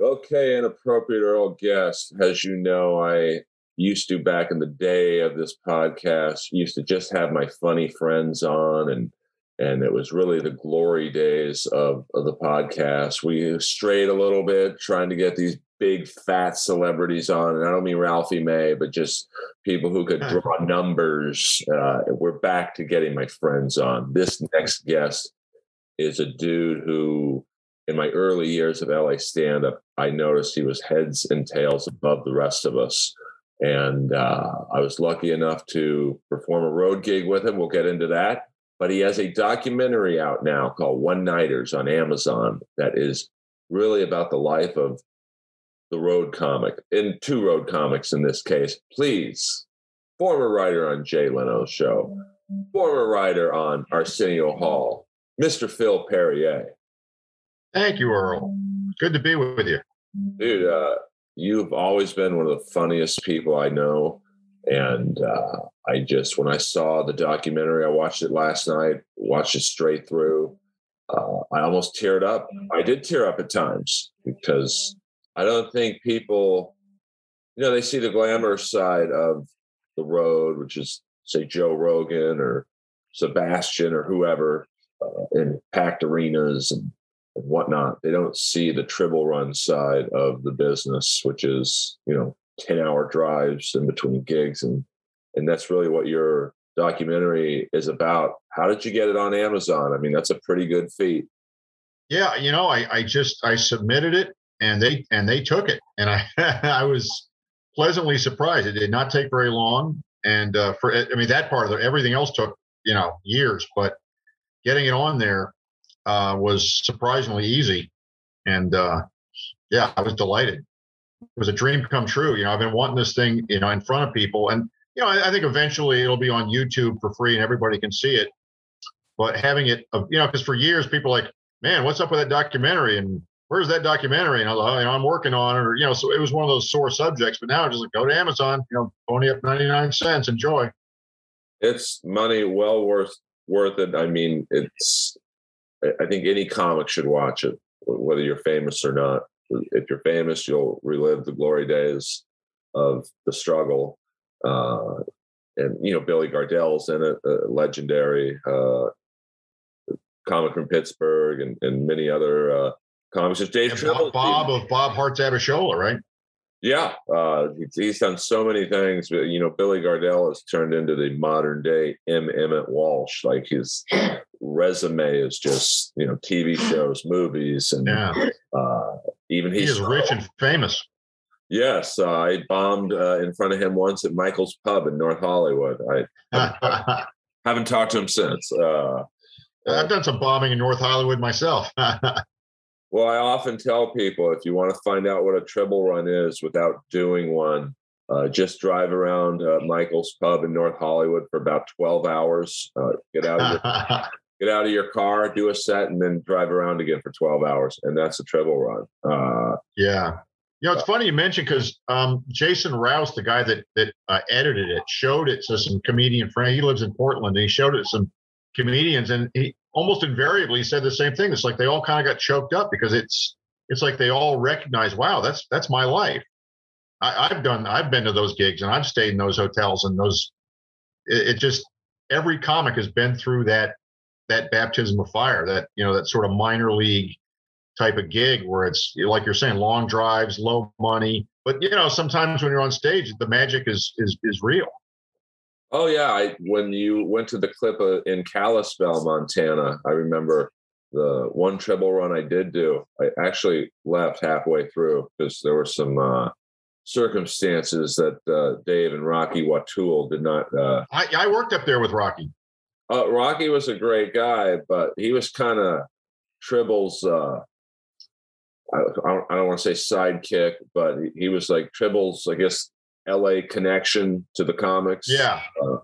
Okay, inappropriate Earl guest. As you know, I used to back in the day of this podcast, used to just have my funny friends on and and it was really the glory days of, of the podcast. We strayed a little bit trying to get these big fat celebrities on, and I don't mean Ralphie May, but just people who could draw numbers. Uh, we're back to getting my friends on. This next guest is a dude who, in my early years of LA stand up, I noticed he was heads and tails above the rest of us. And uh, I was lucky enough to perform a road gig with him. We'll get into that but he has a documentary out now called One Nighters on Amazon that is really about the life of the road comic, in two road comics in this case. Please, former writer on Jay Leno's show, former writer on Arsenio Hall, Mr. Phil Perrier. Thank you, Earl. Good to be with you. Dude, uh, you've always been one of the funniest people I know. And uh, I just, when I saw the documentary, I watched it last night, watched it straight through. Uh, I almost teared up. I did tear up at times because I don't think people, you know, they see the glamorous side of the road, which is, say, Joe Rogan or Sebastian or whoever uh, in packed arenas and, and whatnot. They don't see the triple run side of the business, which is, you know, 10 hour drives in between gigs. And and that's really what your documentary is about. How did you get it on amazon? I mean that's a pretty good feat. Yeah you know i i just i submitted it and they and they took it. And i i was pleasantly surprised. It did not take very long. And uh, for i mean that part of it everything else took you know years but getting it on there uh, was surprisingly easy and uh, yeah i was delighted it was a dream come true. You know, I've been wanting this thing, you know, in front of people, and you know, I, I think eventually it'll be on YouTube for free and everybody can see it. But having it, uh, you know, because for years people like, man, what's up with that documentary? And where's that documentary? And I was like, oh, you know, I'm working on it, or you know, so it was one of those sore subjects. But now I'm just like, go to Amazon, you know, pony up 99 cents, enjoy. It's money well worth worth it. I mean, it's. I think any comic should watch it, whether you're famous or not if you're famous, you'll relive the glory days of the struggle. Uh, and you know, Billy Gardell's in it, a legendary uh, comic from Pittsburgh, and, and many other uh, comics. Just Dave Bob, Bob of Bob Hearts Abishola, right? Yeah, uh, he's done so many things. But, you know, Billy Gardell has turned into the modern day M. Emmett Walsh. Like his resume is just you know TV shows, movies, and yeah. uh, even he is rich and famous. Yes, uh, I bombed uh, in front of him once at Michael's Pub in North Hollywood. I haven't talked to him since. Uh, I've done some bombing in North Hollywood myself. well, I often tell people if you want to find out what a triple run is without doing one, uh, just drive around uh, Michael's Pub in North Hollywood for about 12 hours. Uh, get out of your, get out of your car, do a set, and then drive around again for 12 hours. And that's a treble run. Uh, yeah. You know, it's funny you mentioned because um, Jason Rouse, the guy that that uh, edited it, showed it to some comedian friend. He lives in Portland. And he showed it to some comedians, and he almost invariably said the same thing. It's like they all kind of got choked up because it's it's like they all recognize, wow, that's that's my life. I, have done, I've been to those gigs, and I've stayed in those hotels, and those. It, it just every comic has been through that that baptism of fire, that you know, that sort of minor league type of gig where it's like you're saying, long drives, low money. But you know, sometimes when you're on stage, the magic is is is real. Oh yeah, I when you went to the clip in Kalispell, Montana, I remember the one treble run I did do. I actually left halfway through because there were some uh, circumstances that uh, Dave and Rocky Watul did not. Uh, I, I worked up there with Rocky. Uh, Rocky was a great guy, but he was kind of Tribble's. Uh, I, I don't want to say sidekick, but he, was like Tribble's, I guess, L.A. connection to the comics. Yeah. Uh,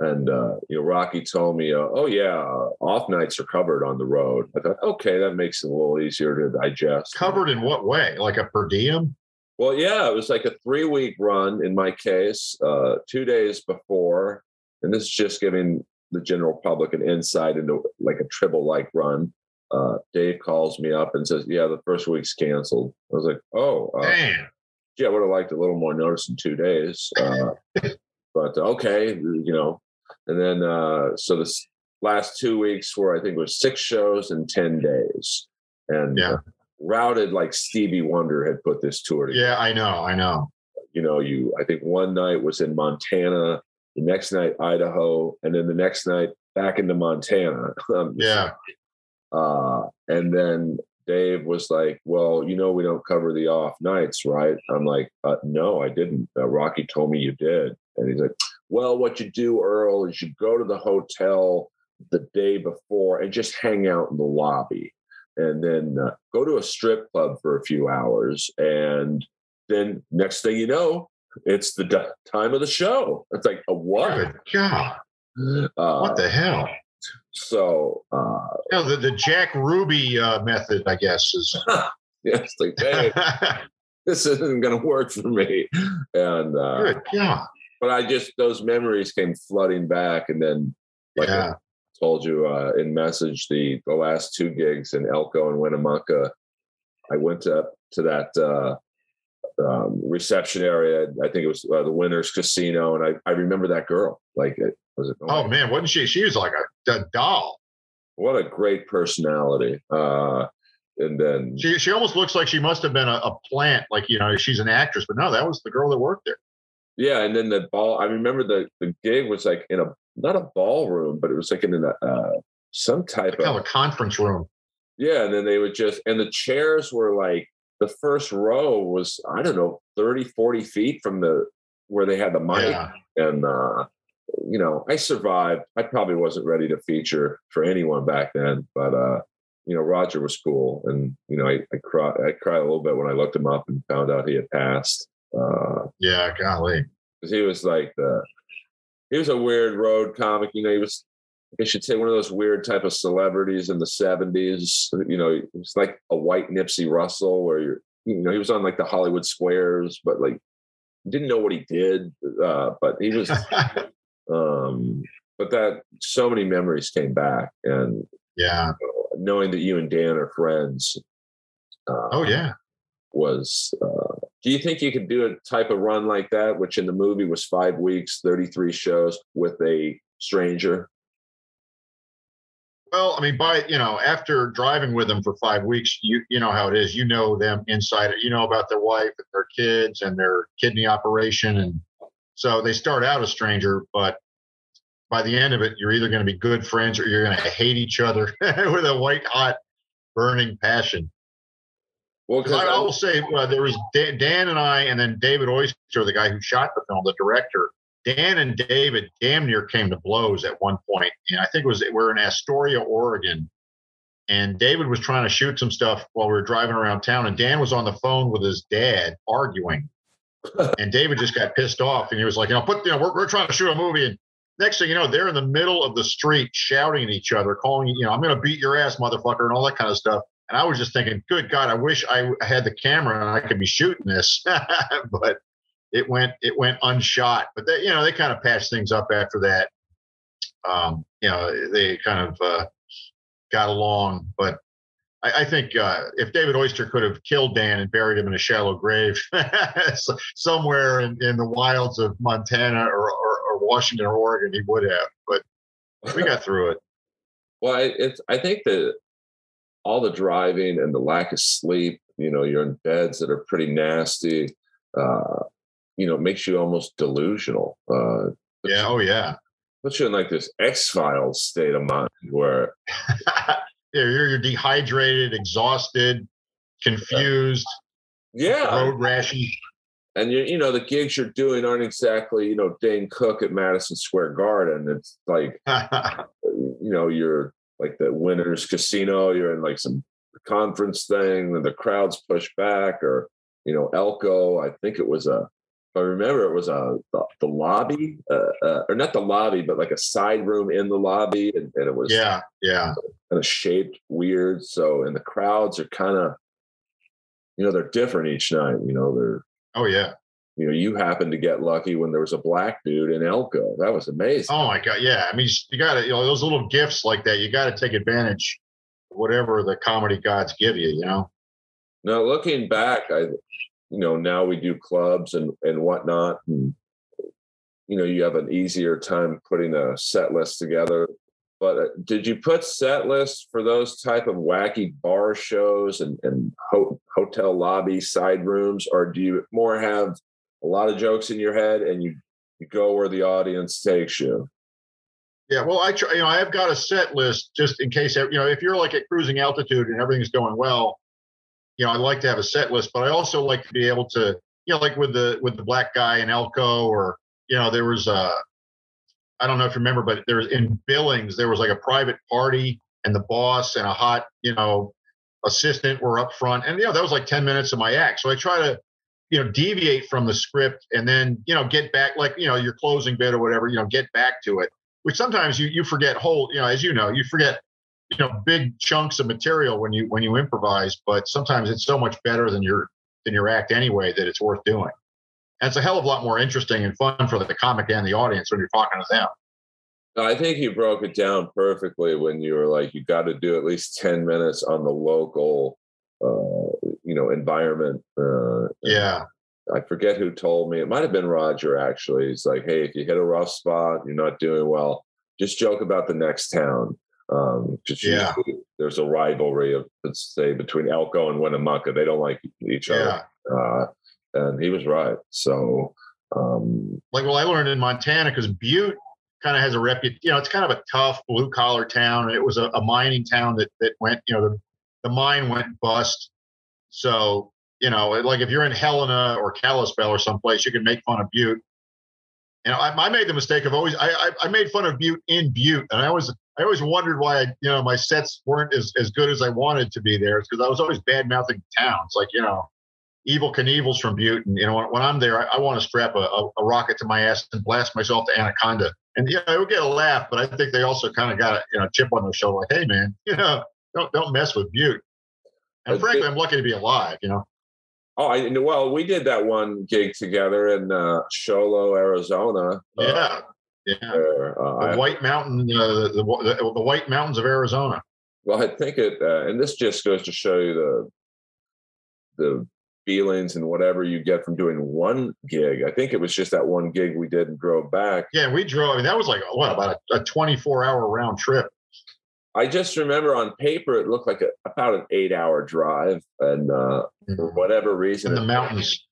and uh, you know, Rocky told me, uh, "Oh yeah, off nights are covered on the road." I thought, okay, that makes it a little easier to digest. Covered in what way? Like a per diem? Well, yeah, it was like a three week run in my case, uh, two days before, and this is just giving the general public an insight into like a triple like run. uh, Dave calls me up and says, "Yeah, the first week's canceled." I was like, "Oh, uh, Damn. yeah, I would have liked a little more notice in two days." Uh, but uh, okay, you know. And then uh, so this last two weeks were I think was six shows in ten days, and Yeah. routed like Stevie Wonder had put this tour together. Yeah, I know. I know. You know, you I think one night was in Montana, the next night Idaho, and then the next night back into Montana. Yeah. uh, and then Dave was like, "Well, you know, we don't cover the off nights, right?" I'm like, uh, "No, I didn't. Uh, Rocky told me you did." And he's like, "Well, what you do, Earl, is you go to the hotel the day before and just hang out in the lobby, and then uh, go to a strip club for a few hours, and then next thing you know." It's the d- time of the show. It's like a what? Good God. Uh, What the hell? So uh, You know, the, the Jack Ruby uh, method, I guess, is. yeah, it's like, hey, this isn't going to work for me. And uh, Good God. but I just those memories came flooding back, and then like I Yeah. told you uh, in message, the the last two gigs in Elko and Winnemucca, I went up to that uh, um, reception area. I think it was uh, the Winners Casino, and I I remember that girl. Like, it was it? Oh, man. Wasn't she? She was like a, a doll. what a great personality. Uh, and then She, she almost looks like she must have been a, a plant, like, you know, she's an actress, but no, that was the girl that worked there. Yeah, and then the ball. I remember the the gig was like in a not a ballroom, but it was like in a uh, some type of of a conference room. yeah. And then they would just and the chairs were like the first row was I don't know 30, 40 feet from the where they had the mic, Yeah. and uh, you know I survived. I probably wasn't ready to feature for anyone back then, but uh, you know Roger was cool, and you know I I cried I cried a little bit when I looked him up and found out he had passed. Uh, Yeah. Golly. because he was like the he was a weird road comic. You know, he was I should say one of those weird type of celebrities in the seventies. You know, was like a white Nipsey Russell, where you're you know he was on like the Hollywood squares, but like didn't know what he did. Uh, but he was. um But that so many memories came back, and yeah. knowing that you and Dan are friends. Uh, Oh, yeah. was uh, do you think you could do a type of run like that which in the movie was five weeks 33 shows with a stranger Well, I mean, by you know, after driving with them for five weeks, you you know how it is. You know them inside. You know about their wife and their kids and their kidney operation, and so they start out a stranger, but by the end of it, you're either going to be good friends or you're going to hate each other with a white hot, burning passion. well I, I will say uh, there was Dan, Dan and I, and then David Oyster, the guy who shot the film, the director. Dan and David damn near came to blows at one point. And I think it was we're in Astoria, Oregon, and David was trying to shoot some stuff while we were driving around town, and Dan was on the phone with his dad arguing, and David just got pissed off, and he was like, you know, put, you know, we're, we're trying to shoot a movie, and next thing you know, they're in the middle of the street shouting at each other, calling, you know, I'm going to beat your ass, motherfucker, and all that kind of stuff. And I was just thinking, good God, I wish I had the camera and I could be shooting this, but it went it went unshot. But they, you know, they kind of patched things up after that. Um, you know, they kind of uh, got along. But I, I think uh, if David Oyster could have killed Dan and buried him in a shallow grave somewhere in, in the wilds of Montana or, or, or Washington or Oregon, he would have. But we got through it. well it's i think that all the driving and the lack of sleep you know you're in beds that are pretty nasty uh you know makes you almost delusional uh Yeah. Oh yeah. puts you in like this x-files state of mind where yeah, you're, you're dehydrated, exhausted, confused, yeah road rashy. and you you know the gigs you're doing aren't exactly you know Dane Cook at Madison Square Garden. It's like you know you're like the Winners Casino. You're in like some conference thing, and the crowds push back, or you know Elko. I think it was a. I remember, it was a the, the lobby, uh, uh, or not the lobby, but like a side room in the lobby, and, and it was yeah, yeah, kind of shaped weird. So, and the crowds are kind of, you know, they're different each night. You know, they're oh yeah. you know, you happened to get lucky when there was a black dude in Elko. That was amazing. Oh my god, yeah. I mean, you got to, you know, those little gifts like that. You got to take advantage whatever the comedy gods give you, you know. Now, looking back, I, you know, now we do clubs and and whatnot, and you know, you have an easier time putting a set list together. But uh, did you put set lists for those type of wacky bar shows and, and ho- hotel lobby side rooms, or do you more have a lot of jokes in your head and you, you go where the audience takes you? Yeah, well, I try. You know, I have got a set list just in case. You know, if you're like at cruising altitude and everything's going well, you know, I like to have a set list, but I also like to be able to, you know, like with the with the black guy in Elko, or you know, there was a I don't know if you remember, but there was in Billings, there was like a private party and the boss and a hot, you know, assistant were up front. And, you know, that was like 10 minutes of my act. So I try to, you know, deviate from the script and then, you know, get back, like, you know, your closing bit or whatever, you know, get back to it, which sometimes you, you forget whole, you know, as you know, you forget, you know, big chunks of material when you, when you improvise, but sometimes it's so much better than your, than your act anyway, that it's worth doing. And it's a hell of a lot more interesting and fun for the comic and the audience when you're talking to them. I think you broke it down perfectly when you were like, you got to do at least 10 minutes on the local, uh, you know, environment. Uh, yeah. I forget who told me. It might have been Roger, actually. He's like, hey, if you hit a rough spot, you're not doing well, just joke about the next town. Um, yeah. there's a rivalry of, let's say, between Elko and Winnemucca. They don't like each other. Yeah. Uh, and he was right. So, um, like, well, I learned in Montana because Butte kind of has a reputation. You know, it's kind of a tough blue collar town. It was a, a, mining town that that went. You know, the the mine went bust. So you know, like if you're in Helena or Kalispell or someplace, you can make fun of Butte. And I, I made the mistake of always I, I made fun of Butte in Butte, and I always I always wondered why I, you know my sets weren't as, as good as I wanted to be there. It's because I was always bad mouthing towns. Like you know, Evel Knievel's from Butte, and you know when, when I'm there, I, I want to strap a, a, a, rocket to my ass and blast myself to Anaconda, and yeah, I would get a laugh, but I think they also kind of got a you know chip on their shoulder, like, hey man, you know, don't don't mess with Butte. And frankly, I'm lucky to be alive, you know. Oh, I well, we did that one gig together in uh, Show Low, Arizona. Uh, yeah. Uh, the White Mountain, uh, the, the, the White Mountains of Arizona. Well, I think it, uh, and this just goes to show you the the feelings and whatever you get from doing one gig. I think it was just that one gig we did and drove back. Yeah, we drove. I mean, that was like what about a, a 24 hour round trip? I just remember on paper it looked like a, about an eight hour drive, and uh, mm-hmm. for whatever reason, in the mountains.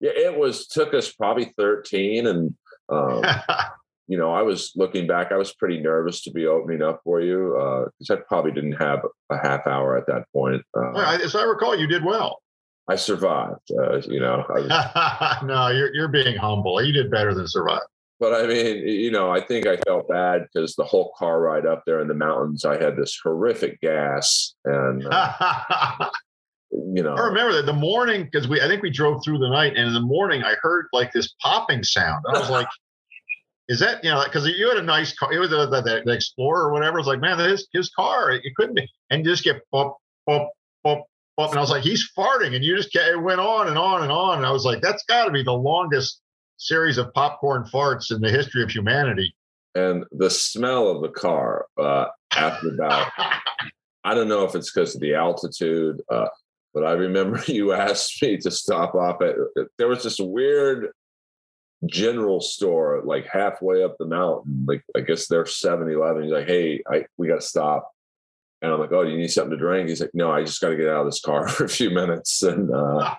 Yeah, it was took us probably 13, and um, you know, I was looking back, I was pretty nervous to be opening up for you because uh, I probably didn't have a half hour at that point. Uh, as I recall, you did well. I survived. Uh, you know, was, no, you're you're being humble. You did better than survive. But I mean, you know, I think I felt bad because the whole car ride up there in the mountains, I had this horrific gas, and uh, you know, I remember that the morning because we, I think we drove through the night, and in the morning I heard like this popping sound. I was like, "Is that you know?" Because you had a nice car, it was the, the, the Explorer or whatever. I was like, "Man, his his car, it, it couldn't be," and you just get bump, bump, bump, up and I was like, he's farting. And you just get, it went on and on and on. And I was like, that's got to be the longest series of popcorn farts in the history of humanity. And the smell of the car uh, after about, I don't know if it's because of the altitude, uh, but I remember you asked me to stop off at, there was this weird general store like halfway up the mountain. Like, I guess they're 7 Eleven. He's like, hey, I, we got to stop and I'm like, oh, do you need something to drink? He's like, no, I just got to get out of this car for a few minutes. And uh,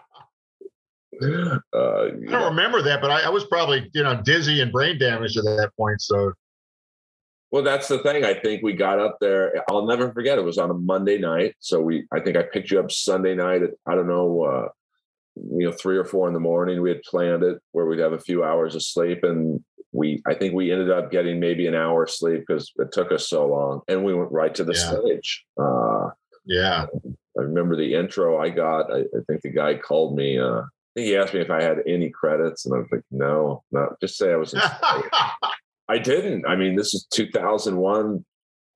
uh, I don't know. remember that, but I, I, was probably, you know, dizzy and brain damaged at that point. So, well, that's the thing. I think we got up there. I'll never forget. It was on a Monday night. So we, I think I picked you up Sunday night at, I don't know, uh, you know, three or four in the morning. We had planned it where we'd have a few hours of sleep and we I think we ended up getting maybe an hour sleep because it took us so long, and we went right to the yeah. stage. Uh, yeah, I remember the intro I got. I, I think the guy called me. Uh, I think he asked me if I had any credits, and I was like, "No, not just say I was." I didn't. I mean, this is 2001.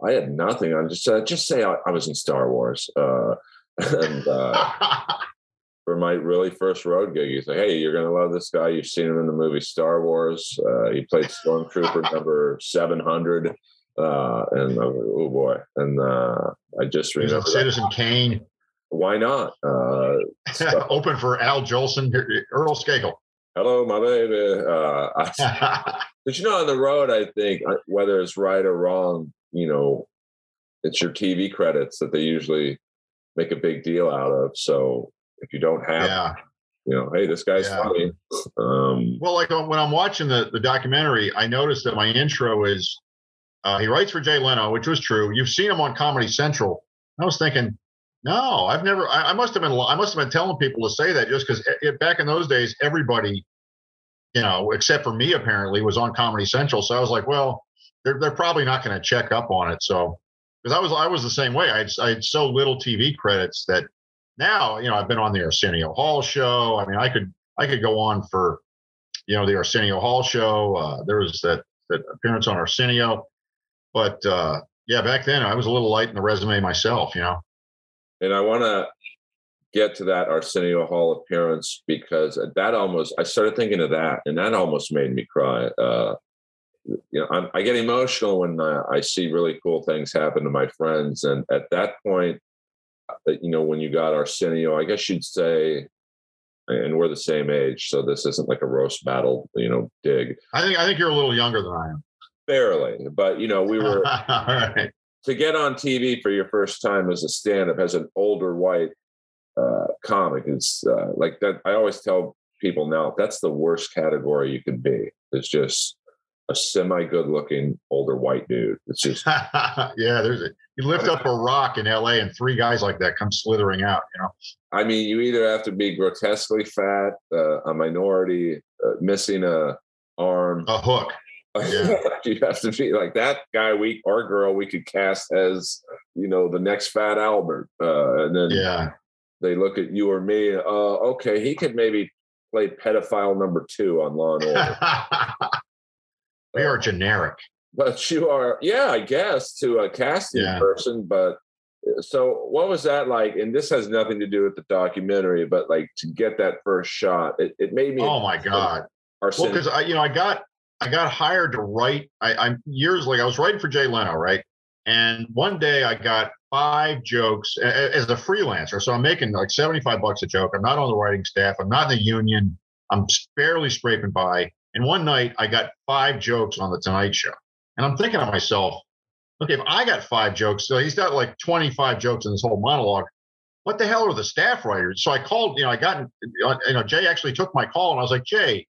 I had nothing. I just uh, just say I, I, was in Star Wars. Uh, and uh, for my really first road gig. He's like, "Hey, you're gonna love this guy. You've seen him in the movie Star Wars. Uh, he played Stormtrooper number 700." Uh, and like, oh boy. And uh, I just remember a Citizen Kane. why not? Uh, Open for Al Jolson, Earl Skakel. hello, my baby. Uh, I, but you know, on the road, I think uh, whether it's right or wrong, you know, it's your TV credits that they usually make a big deal out of. So if you don't have, yeah. you know, hey, this guy's Yeah. funny. Um, Well, like uh, when I'm watching the, the documentary, I noticed that my intro is uh, he writes for Jay Leno, which was true. You've seen him on Comedy Central. I was thinking, no, I've never. I, I must have been. I must have been telling people to say that just because back in those days, everybody, you know, except for me, apparently, was on Comedy Central. So I was like, well, they're they're probably not going to check up on it. So because I was I was the same way. I had, I had so little TV credits that now you know I've been on the Arsenio Hall show. I mean, I could I could go on for you know the Arsenio Hall show. Uh, there was that that appearance on Arsenio, but uh, yeah, back then I was a little light in the resume myself. You know. and I want to get to that Arsenio Hall appearance because that almost I started thinking of that, and that almost made me cry. Uh, you know, I'm, I get emotional when uh, I see really cool things happen to my friends, and at that point, you know, when you got Arsenio, I guess you'd say, and we're the same age, so this isn't like a roast battle, you know, dig I think I think you're a little younger than I am. barely, but you know, we were All right. to get on TV for your first time as a stand-up as an older white uh, comic is uh, like that. I always tell people now that's the worst category you could be. It's just a semi-good-looking older white dude. It's just yeah, there's a you lift up a rock in LA and three guys like that come slithering out, you know. I mean, you either have to be grotesquely fat, uh, a minority, uh, missing a arm. A hook. Yeah. you have to be like that guy we or girl we could cast as you know the next Fat Albert, uh, and then Yeah. they look at you or me. Uh, okay, he could maybe play pedophile number two on Law and Order. we are generic. but you are, yeah, I guess to a casting Yeah. person. But uh, so, what was that like? And this has nothing to do with the documentary, but like to get that first shot, it, it made me. Oh my God. Well, because I, you know, I got I got hired to write. I, I'm years like I was writing for Jay Leno, right? And one day I got five jokes as a freelancer. So I'm making like 75 bucks a joke. I'm not on the writing staff. I'm not in the union. I'm barely scraping by. And one night I got five jokes on the Tonight Show. And I'm thinking to myself, okay, if I got five jokes, so he's got like 25 jokes in this whole monologue. What the hell are the staff writers? So I called, you know, I got, you know, Jay actually took my call and I was like, Jay,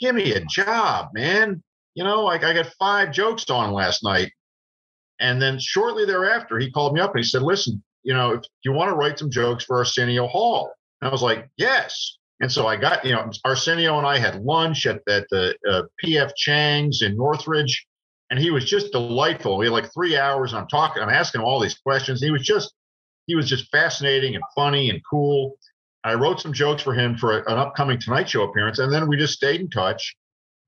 give me a job, man. You know, like I got five jokes on last night. And then shortly thereafter, he called me up and he said, listen, you know, if you want to write some jokes for Arsenio Hall. And I was like, yes. And so I got, you know, Arsenio and I had lunch at, at the uh, PF Chang's in Northridge. And he was just delightful. We had like three hours. And I'm talking, I'm asking him all these questions. He was just, he was just fascinating and funny and cool. I wrote some jokes for him for an upcoming Tonight Show appearance, and then we just stayed in touch.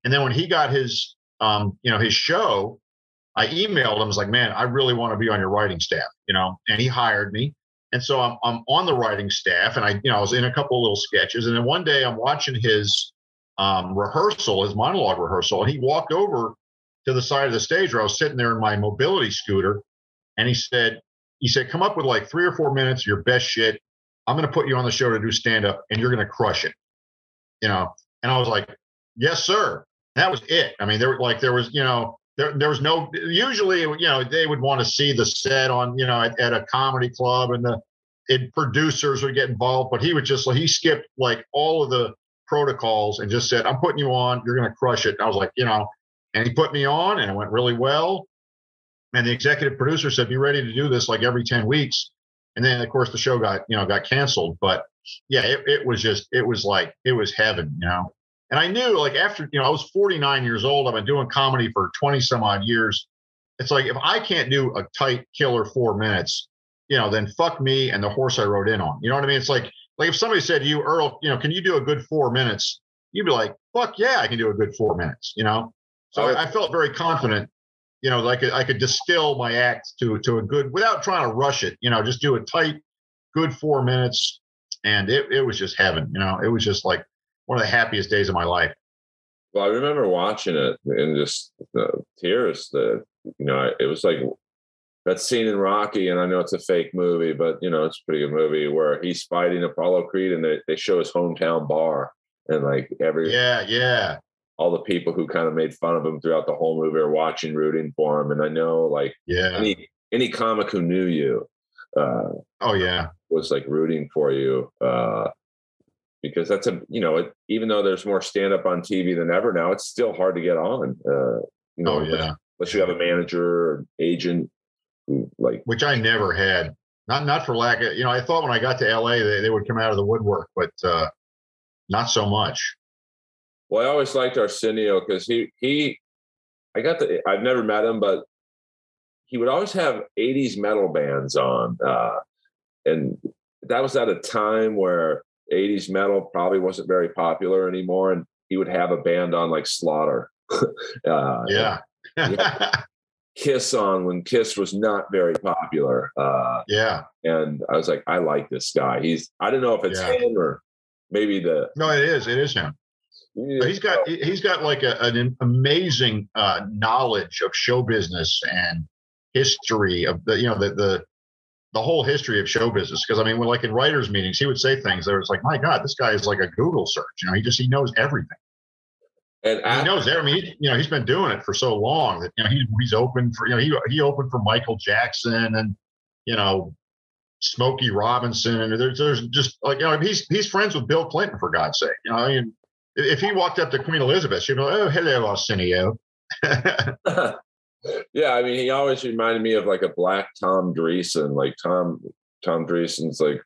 And then when he got his, um, you know, his show, I emailed him. I was like, "Man, I really want to be on your writing staff," you know. And he hired me, and so I'm I'm on the writing staff, and I, you know, I was in a couple of little sketches. And then one day I'm watching his um, rehearsal, his monologue rehearsal, and he walked over to the side of the stage where I was sitting there in my mobility scooter, and he said, he said, "Come up with like three or four minutes, of your best shit." I'm going to put you on the show to do stand up and you're going to crush it. You know, and I was like, yes, sir. That was it. I mean, there were like, there was, you know, there, there was no, usually, you know, they would want to see the set on, you know, at, at a comedy club and the it, producers would get involved, but he would just, like he skipped like all of the protocols and just said, I'm putting you on, you're going to crush it. And I was like, you know, and he put me on and it went really well. And the executive producer said, be ready to do this like every 10 weeks and then of course the show got you know got canceled but yeah it, it was just it was like it was heaven you know and i knew like after you know i was 49 years old i've been doing comedy for 20 some odd years. It's like if i can't do a tight killer four minutes you know then fuck me and the horse i rode in on. You know what i mean? It's like like if somebody said to you earl you know can you do a good four minutes? You'd be like fuck yeah i can do a good four minutes you know? So oh, I, I felt very confident you know, I could I could distill my act to to a good without trying to rush it. You know, just do a tight, good four minutes, and it it was just heaven. You know, it was just like one of the happiest days of my life. Well, I remember watching it and just the tears, the you know, it was like that scene in Rocky, and I know it's a fake movie, but you know, it's a pretty good movie where he's fighting Apollo Creed, and they, they show his hometown bar, and like every yeah, yeah, all the people who kind of made fun of him throughout the whole movie are watching, rooting for him, and I know like yeah, any any comic who knew you, uh, oh yeah, was like rooting for you. Uh, because that's a you know it, even though there's more stand up on TV than ever now, it's still hard to get on. Uh, you know, oh yeah, unless you have a manager agent who like which I never had. Not not for lack of you know. I thought when I got to LA they, they would come out of the woodwork, but uh, not so much. Well, I always liked Arsenio because he he I got the I've never met him, but he would always have 80s metal bands on. Uh, and that was at a time where 80s metal probably wasn't very popular anymore. And he would have a band on like Slaughter. uh, yeah. Kiss on when Kiss was not very popular. Uh, yeah. And I was like, I like this guy. He's, I don't know if it's yeah. him or maybe the. No, it is. It is him. Yeah. He's got he's got like a, an amazing uh, knowledge of show business and history of the you know the the the whole history of show business. Because I mean, when like in writers' meetings, he would say things that was like, "My God, this guy is like a Google search." You know, he just he knows everything. And he knows there. I mean, he, you know, he's been doing it for so long that you know he, he's open for you know he he opened for Michael Jackson and you know Smokey Robinson and there's there's just like you know he's he's friends with Bill Clinton for God's sake. You know, I mean, if he walked up to Queen Elizabeth, she'd be like, "Oh, hello, Arsenio." yeah, I mean, he always reminded me of like a black Tom Dreesen. Like Tom Tom Dreesen's like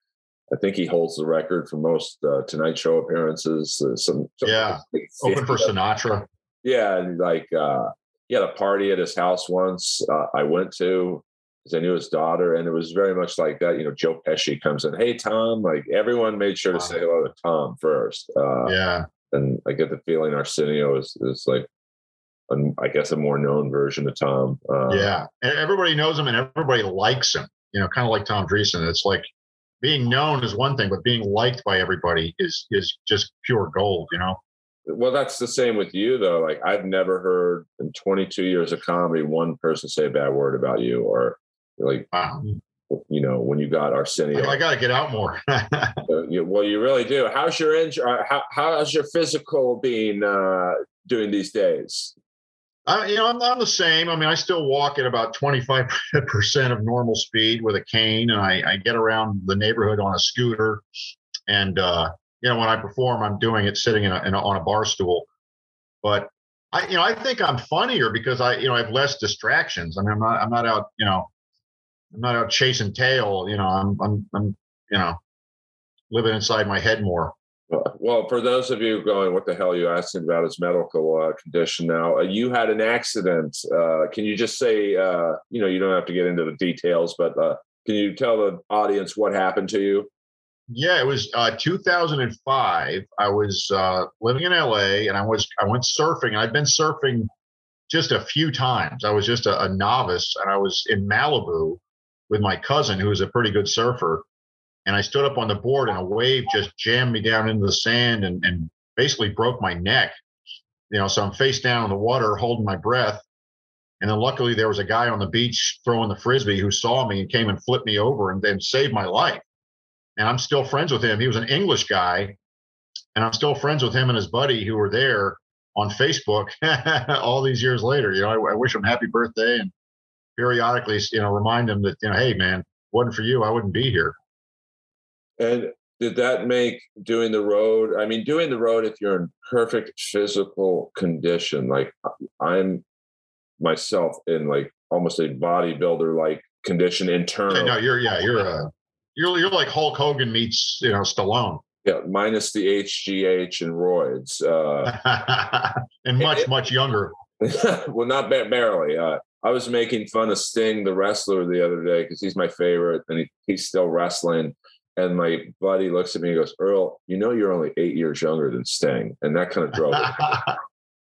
I think he holds the record for most uh, Tonight Show appearances. Uh, some, some, yeah, like open for Sinatra. Yeah, and like uh, he had a party at his house once. Uh, I went to because I knew his daughter, and it was very much like that. You know, Joe Pesci comes in, "Hey Tom," like everyone made sure to say hello to Tom first. Uh, yeah, and I get the feeling Arsenio is is like I guess a more known version of Tom. Uh, yeah, everybody knows him and everybody likes him. You know, kind of like Tom Dreesen. It's like being known is one thing, but being liked by everybody is is just pure gold. You know. Well, that's the same with you though. Like I've never heard in 22 years of comedy one person say a bad word about you or like wow. you know when you got Arsenio. I, I got to get out more. uh, well, you really do. How's your injury? Uh, how, how's your physical being uh, doing these days? I, you know, I'm, I'm the same. I mean, I still walk at about 25% of normal speed with a cane, and I, I get around the neighborhood on a scooter. And, uh, you know, when I perform, I'm doing it sitting in a, in a, on a bar stool. But I, you know, I think I'm funnier because I, you know, I have less distractions. I mean, I'm not, I'm not out, you know, I'm not out chasing tail. You know, I'm, I'm, I'm, you know, living inside my head more. Well, for those of you going, what the hell are you asking about his medical uh, condition now? Uh, you had an accident. Uh, can you just say, uh, you know, you don't have to get into the details, but uh, can you tell the audience what happened to you? Yeah, it was uh, 2005. I was living in LA and I was I went surfing. I'd been surfing just a few times. I was just a, a novice and I was in Malibu with my cousin who was a pretty good surfer and I stood up on the board and a wave just jammed me down into the sand and, and basically broke my neck. You know, so I'm face down in the water holding my breath. And then luckily there was a guy on the beach throwing the frisbee who saw me and came and flipped me over and then saved my life. And I'm still friends with him. He was an English guy, and I'm still friends with him and his buddy who were there on Facebook all these years later. You know, I, I wish him happy birthday and periodically, you know, remind him that, you know, hey man, wasn't for you, I wouldn't be here. And did that make doing the road? I mean, doing the road if you're in perfect physical condition, like I'm myself in like almost a bodybuilder like condition internal. Yeah, no, you're yeah, you're uh, you're you're like Hulk Hogan meets you know Stallone. Yeah, minus the HGH and roids, uh, and much much younger. well, not barely. Uh, I was making fun of Sting, the wrestler, the other day because he's my favorite, and he, he's still wrestling. And my buddy looks at me and goes, Earl, you know you're only eight years younger than Sting. And that kind of drove it.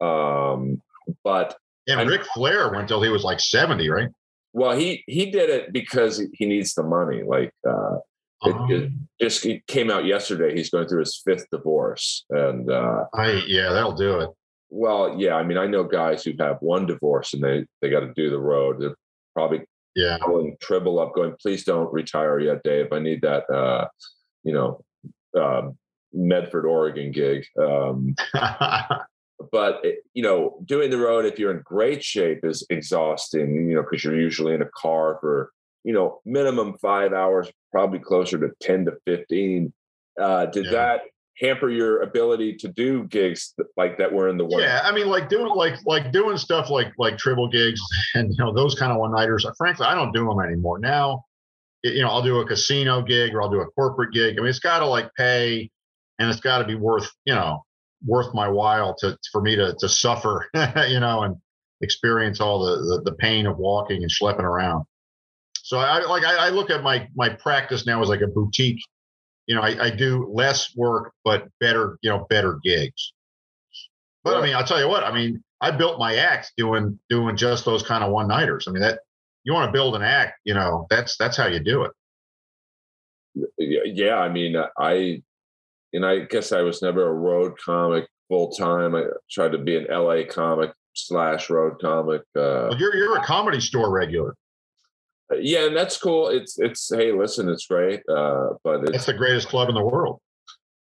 um, but and Ric Flair went till he was like 70, right? Well, he he did it because he needs the money. Like uh it, um, it just it came out yesterday. He's going through his fifth divorce. And uh I yeah, that'll do it. well, yeah. I mean, I know guys who have one divorce and they they got to do the road. They're probably Yeah. calling Tribble up, going, "Please don't retire yet, Dave. I need that, uh, you know, um, Medford, Oregon gig." Um, but it, you know, doing the road if you're in great shape is exhausting. You know, because you're usually in a car for you know minimum five hours, probably closer to ten to fifteen. Uh, did Yeah. that hamper your ability to do gigs like that were in the work? yeah, I mean, like doing like like doing stuff like like triple gigs and you know those kind of one nighters. Uh, frankly, I don't do them anymore now. You know, I'll do a casino gig or I'll do a corporate gig. I mean, it's got to like pay, and it's got to be worth you know worth my while to for me to to suffer, you know, and experience all the, the the pain of walking and schlepping around. So I like I, I look at my my practice now as like a boutique. You know, I, I do less work but better, you know, better gigs. But I mean, I'll tell you what. I mean, I built my act doing doing just those kind of one nighters. I mean, that you want to build an act, you know, that's that's how you do it. yeah, I mean, uh, I, and I guess I was never a road comic full time. I tried to be an LA comic slash road comic. Uh, But you're you're a comedy store regular. Yeah, and that's cool. It's it's hey, listen, it's great, uh, but That's it's the greatest club in the world.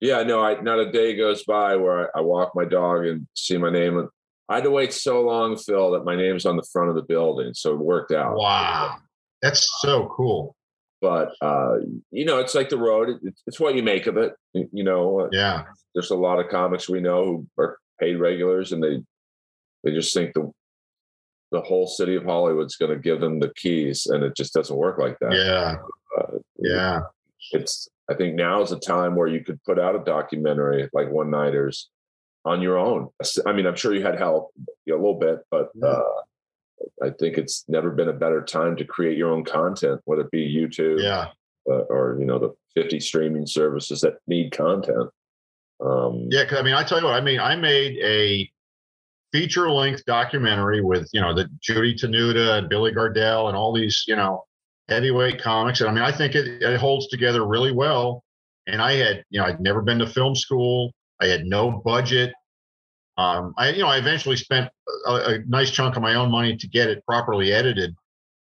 yeah, no, I not a day goes by where I, I walk my dog and see my name. I had to wait so long, Phil, that my name's on the front of the building, so it worked out. Wow, that's so cool. But uh, you know, it's like the road. It, it's what you make of it. You know, Yeah, there's a lot of comics we know who are paid regulars and they they just think the the whole city of Hollywood's going to give them the keys and it just doesn't work like that. yeah, Uh, yeah. It's I think now is a time where you could put out a documentary like One Nighters on your own. I mean, I'm sure you had help you know, a little bit, but uh, I think it's never been a better time to create your own content, whether it be YouTube Yeah, uh, or you know the 50 streaming services that need content. Um, yeah. 'cause I mean, I tell you what. I mean, I made a feature length documentary with you know the Judy Tenuta and Billy Gardell and all these you know heavyweight comics. And I mean, I think it, it holds together really well. And I had you know I'd never been to film school. I had no budget. Um, I you know I eventually spent a, a nice chunk of my own money to get it properly edited.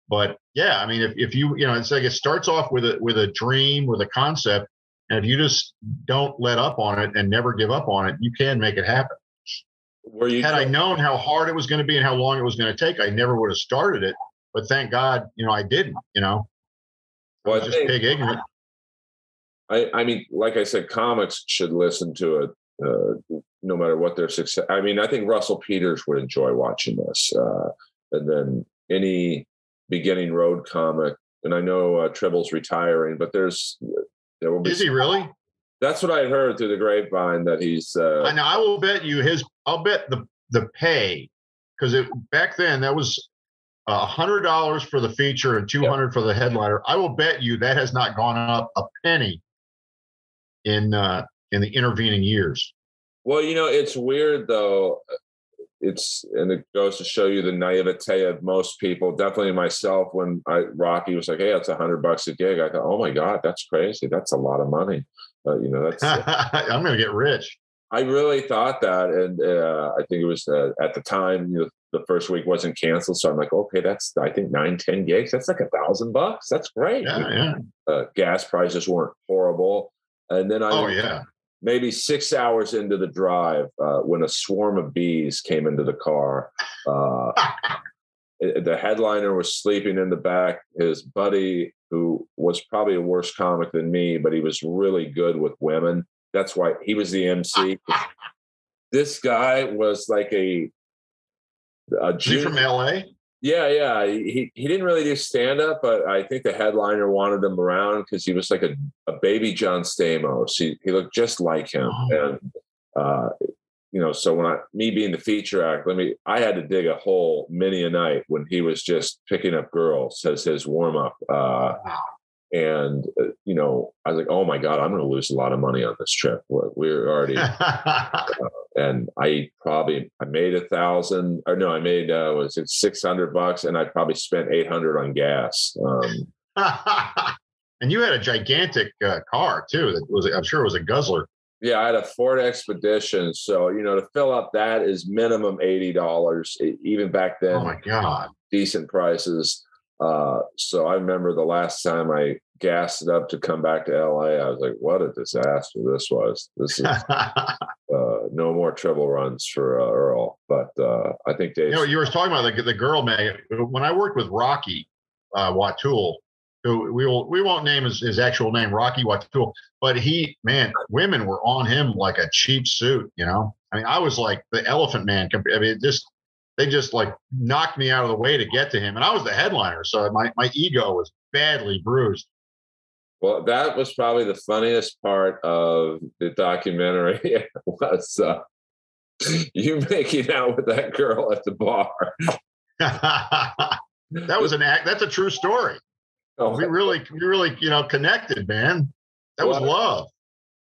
But yeah, I mean, if, if you you know, it's like it starts off with a with a dream, with a concept, and if you just don't let up on it and never give up on it, you can make it happen. Were you Had I known how hard it was going to be and how long it was going to take, I never would have started it. But thank God, you know, I didn't. You know, I Well, I was just think- pig ignorant. I, I mean, like I said, comics should listen to it, uh, no matter what their success. I mean, I think Russell Peters would enjoy watching this, uh, and then any beginning road comic. And I know uh, Tribble's retiring, but there's there will be. Is he really? That's what I heard through the grapevine that he's. Uh, I know. I will bet you his. I'll bet the the pay because it back then that was a hundred dollars for the feature and two hundred for the headliner. I will bet you that has not gone up a penny in uh, in the intervening years. Well, you know, it's weird though. It's and it goes to show you the naivete of most people. Definitely myself. When I Rocky was like, "Hey, it's a hundred bucks a gig," I thought, "Oh my god, that's crazy. That's a lot of money." Uh, you know, that's. I'm going to get rich. I really thought that, and uh, I think it was uh, at the time. You know, the first week wasn't canceled, so I'm like, okay, that's I think nine, ten gigs. That's like a thousand bucks. That's great. Yeah, yeah. Uh, gas prices weren't horrible, and then I Oh yeah. maybe six hours into the drive uh, when a swarm of bees came into the car. Uh, the headliner was sleeping in the back. His buddy, who was probably a worse comic than me, but he was really good with women. That's why he was the MC. this guy was like a, a he from L.A.? yeah, yeah. He he didn't really do stand up, but I think the headliner wanted him around because he was like a, a baby John Stamos. He he looked just like him, Oh. and uh, you know. So when I me being the feature act, let me I had to dig a hole many a night when he was just picking up girls as his warm up. Uh, and uh, you know, I was like, oh my god, I'm going to lose a lot of money on this trip. We're, we're already and I probably I made a thousand or no, I made uh was it six hundred bucks and I probably spent eight hundred on gas. Um and you had a gigantic uh, car too. That was, I'm sure, it was a guzzler. Yeah, I had a Ford Expedition. So, you know, to fill up that is minimum $80. Even back then, oh my God. decent prices. Uh, so I remember the last time I gassed it up to come back to LA, I was like, what a disaster this was. This is uh, no more trouble runs for uh, Earl. But uh, I think Dave. You know, you were talking about the, the girl, Meg. When I worked with Rocky uh, Watul, who we will we won't name his, his actual name, Rocky Watul, but he man, women were on him like a cheap suit. You know, I mean, I was like the Elephant Man. I mean, just they just like knocked me out of the way to get to him, and I was the headliner, so my my ego was badly bruised. Well, that was probably the funniest part of the documentary was uh, you making out with that girl at the bar. that was an act. That's a true story. Oh, we really, we really, you know, connected, man. That well, was love.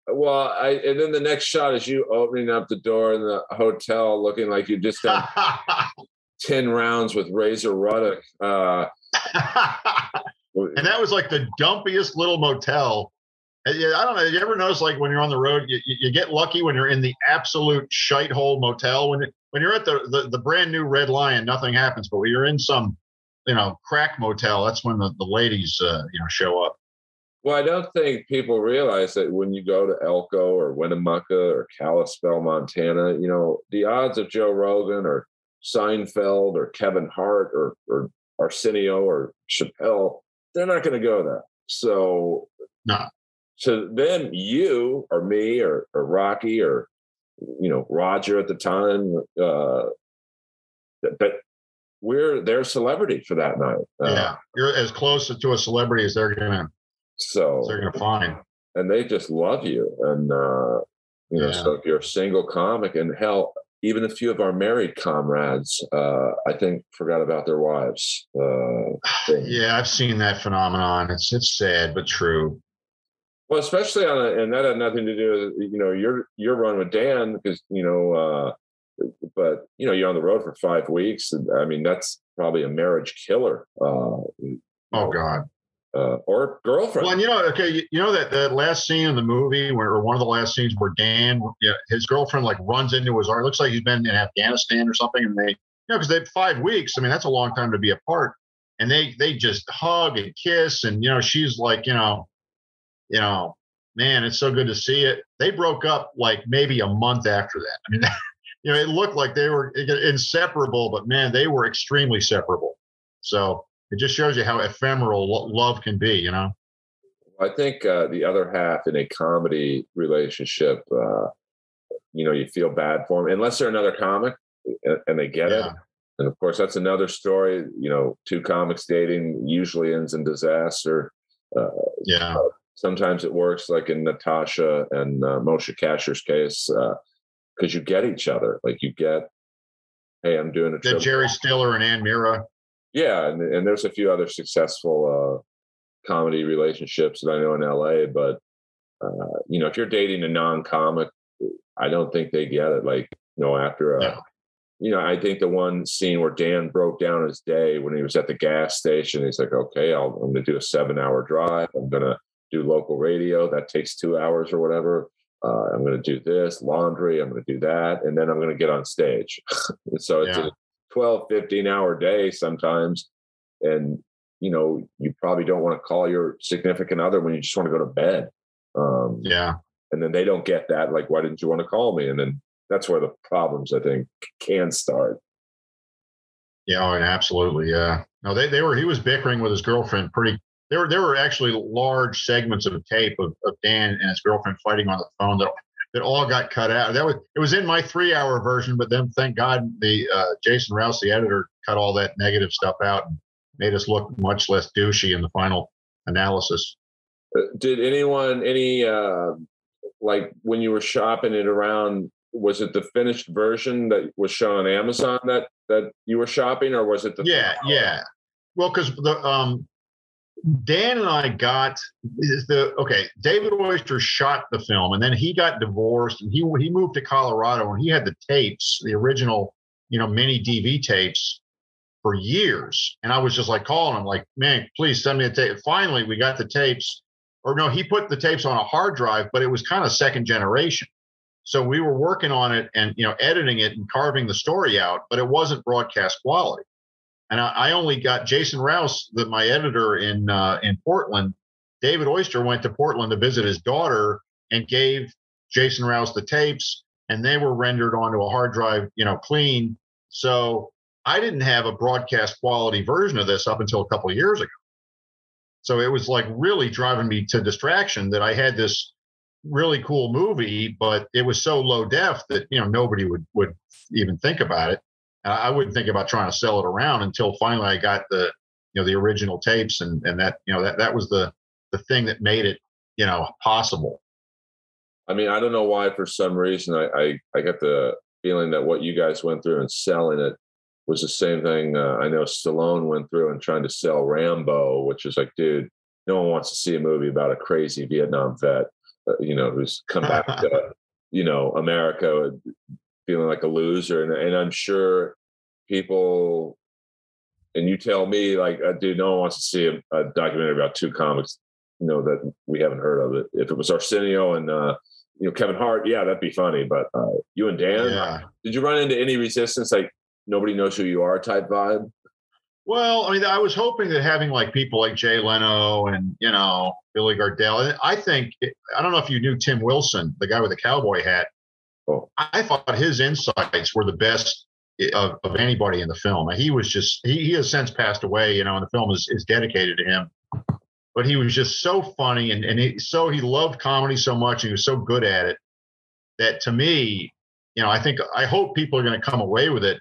Well, I and then the next shot is you opening up the door in the hotel, looking like you just done ten rounds with Razor Ruddock. Uh, and that was like the dumpiest little motel. I don't know. You ever notice like when you're on the road, you, you get lucky when you're in the absolute shite hole motel. When when you're at the, the, the brand new Red Lion, nothing happens. But when you're in some you know crack motel, that's when the, the ladies uh, you know show up. Well, I don't think people realize that when you go to Elko or Winnemucca or Kalispell, Montana, you know, the odds of Joe Rogan or Seinfeld or Kevin Hart or, or Arsenio or Chappelle, they're not going to go there. So, no. So then you or me or, or Rocky or, you know, Roger at the time, uh, but we're their celebrity for that night. Uh, yeah. You're as close to a celebrity as they're to so they're gonna find, and they just love you. And uh, you know, yeah. so if you're a single comic, and hell, even a few of our married comrades, uh, I think, forgot about their wives. Uh, yeah, I've seen that phenomenon. It's it's sad but true. Well, especially on a, and that had nothing to do with you know your your run with Dan because you know, uh, but you know you're on the road for five weeks. I mean, that's probably a marriage killer. Uh, oh God uh, or girlfriend. Well, and you know, okay, you, you know that that last scene in the movie, where or one of the last scenes where Dan, yeah, his girlfriend like runs into his arm. Looks like he's been in Afghanistan or something, and they, you know, because they have five weeks. I mean, that's a long time to be apart, and they they just hug and kiss, and you know, she's like, you know, you know, man, it's so good to see it. They broke up like maybe a month after that. I mean. you know, it looked like they were inseparable, but man, they were extremely separable. So it just shows you how ephemeral love can be, you know? I think uh, the other half in a comedy relationship, uh, you know, you feel bad for them unless they're another comic and they get yeah. it. And of course, that's another story. You know, two comics dating usually ends in disaster. Uh, yeah. sometimes it works, like in Natasha and uh, Moshe Kasher's case, because uh, you get each other. Like you get, hey, I'm doing a trip. Jerry Stiller and Anne Meara yeah, and, and there's a few other successful uh, comedy relationships that I know in LA, but uh, you know, if you're dating a non-comic, I don't think they get it. Like, you know, after a, no. you know, I think the one scene where Dan broke down his day when he was at the gas station, he's like, okay, i am going to do a seven-hour drive. I'm going to do local radio. That takes two hours or whatever. Uh, I'm going to do this laundry. I'm going to do that, and then I'm going to get on stage. so it's yeah. a 12, 15 hour day sometimes. And, you know, you probably don't want to call your significant other when you just want to go to bed. Um, yeah. And then they don't get that. Like, why didn't you want to call me? And then that's where the problems, I think, can start. Yeah, oh, absolutely. Yeah. No, they, they were, he was bickering with his girlfriend pretty, there were, there were actually large segments of tape of, of Dan and his girlfriend fighting on the phone that that all got cut out. That was it was in my three hour version, but then thank God the uh, Jason Rouse, the editor, cut all that negative stuff out and made us look much less douchey in the final analysis. Uh, did anyone any uh, like when you were shopping it around? Was it the finished version that was shown on Amazon that that you were shopping, or was it the? Yeah, yeah. Well, because the um, Dan and I got is the okay. David Oyster shot the film, and then he got divorced, and he he moved to Colorado, and he had the tapes, the original, you know, mini DV tapes, for years. And I was just like calling him, like, man, please send me a tape. Finally, we got the tapes, or no, he put the tapes on a hard drive, but it was kind of second generation. So we were working on it and you know editing it and carving the story out, but it wasn't broadcast quality. And I, I only got Jason Rouse, the, my editor in uh, in Portland. David Oyster went to Portland to visit his daughter and gave Jason Rouse the tapes, and they were rendered onto a hard drive, you know, clean. So I didn't have a broadcast quality version of this up until a couple of years ago. So it was like really driving me to distraction that I had this really cool movie, but it was so low def that you know nobody would would even think about it. I wouldn't think about trying to sell it around until finally I got the you know the original tapes and and that you know that that was the the thing that made it you know possible. I mean, I don't know why for some reason I I, I get the feeling that what you guys went through and selling it was the same thing uh, I know Stallone went through and trying to sell Rambo, which is like, dude, no one wants to see a movie about a crazy Vietnam vet, uh, you know, who's come back to, you know, America feeling like a loser. And, and I'm sure people, and you tell me, like, uh, dude, no one wants to see a, a, documentary about two comics, you know, that we haven't heard of it. If it was Arsenio and, uh, you know, Kevin Hart, yeah, that'd be funny. But uh, you and Dan, yeah. did you run into any resistance, like nobody knows who you are type vibe? Well, I mean, I was hoping that having like people like Jay Leno and you know Billy Gardell. I think I don't know if you knew Tim Wilson, the guy with the cowboy hat. I thought his insights were the best of, of anybody in the film. He was just he, he has since passed away, you know, and the film is, is dedicated to him. But he was just so funny and and he, so he loved comedy so much and he was so good at it that to me, you know, I think I hope people are going to come away with it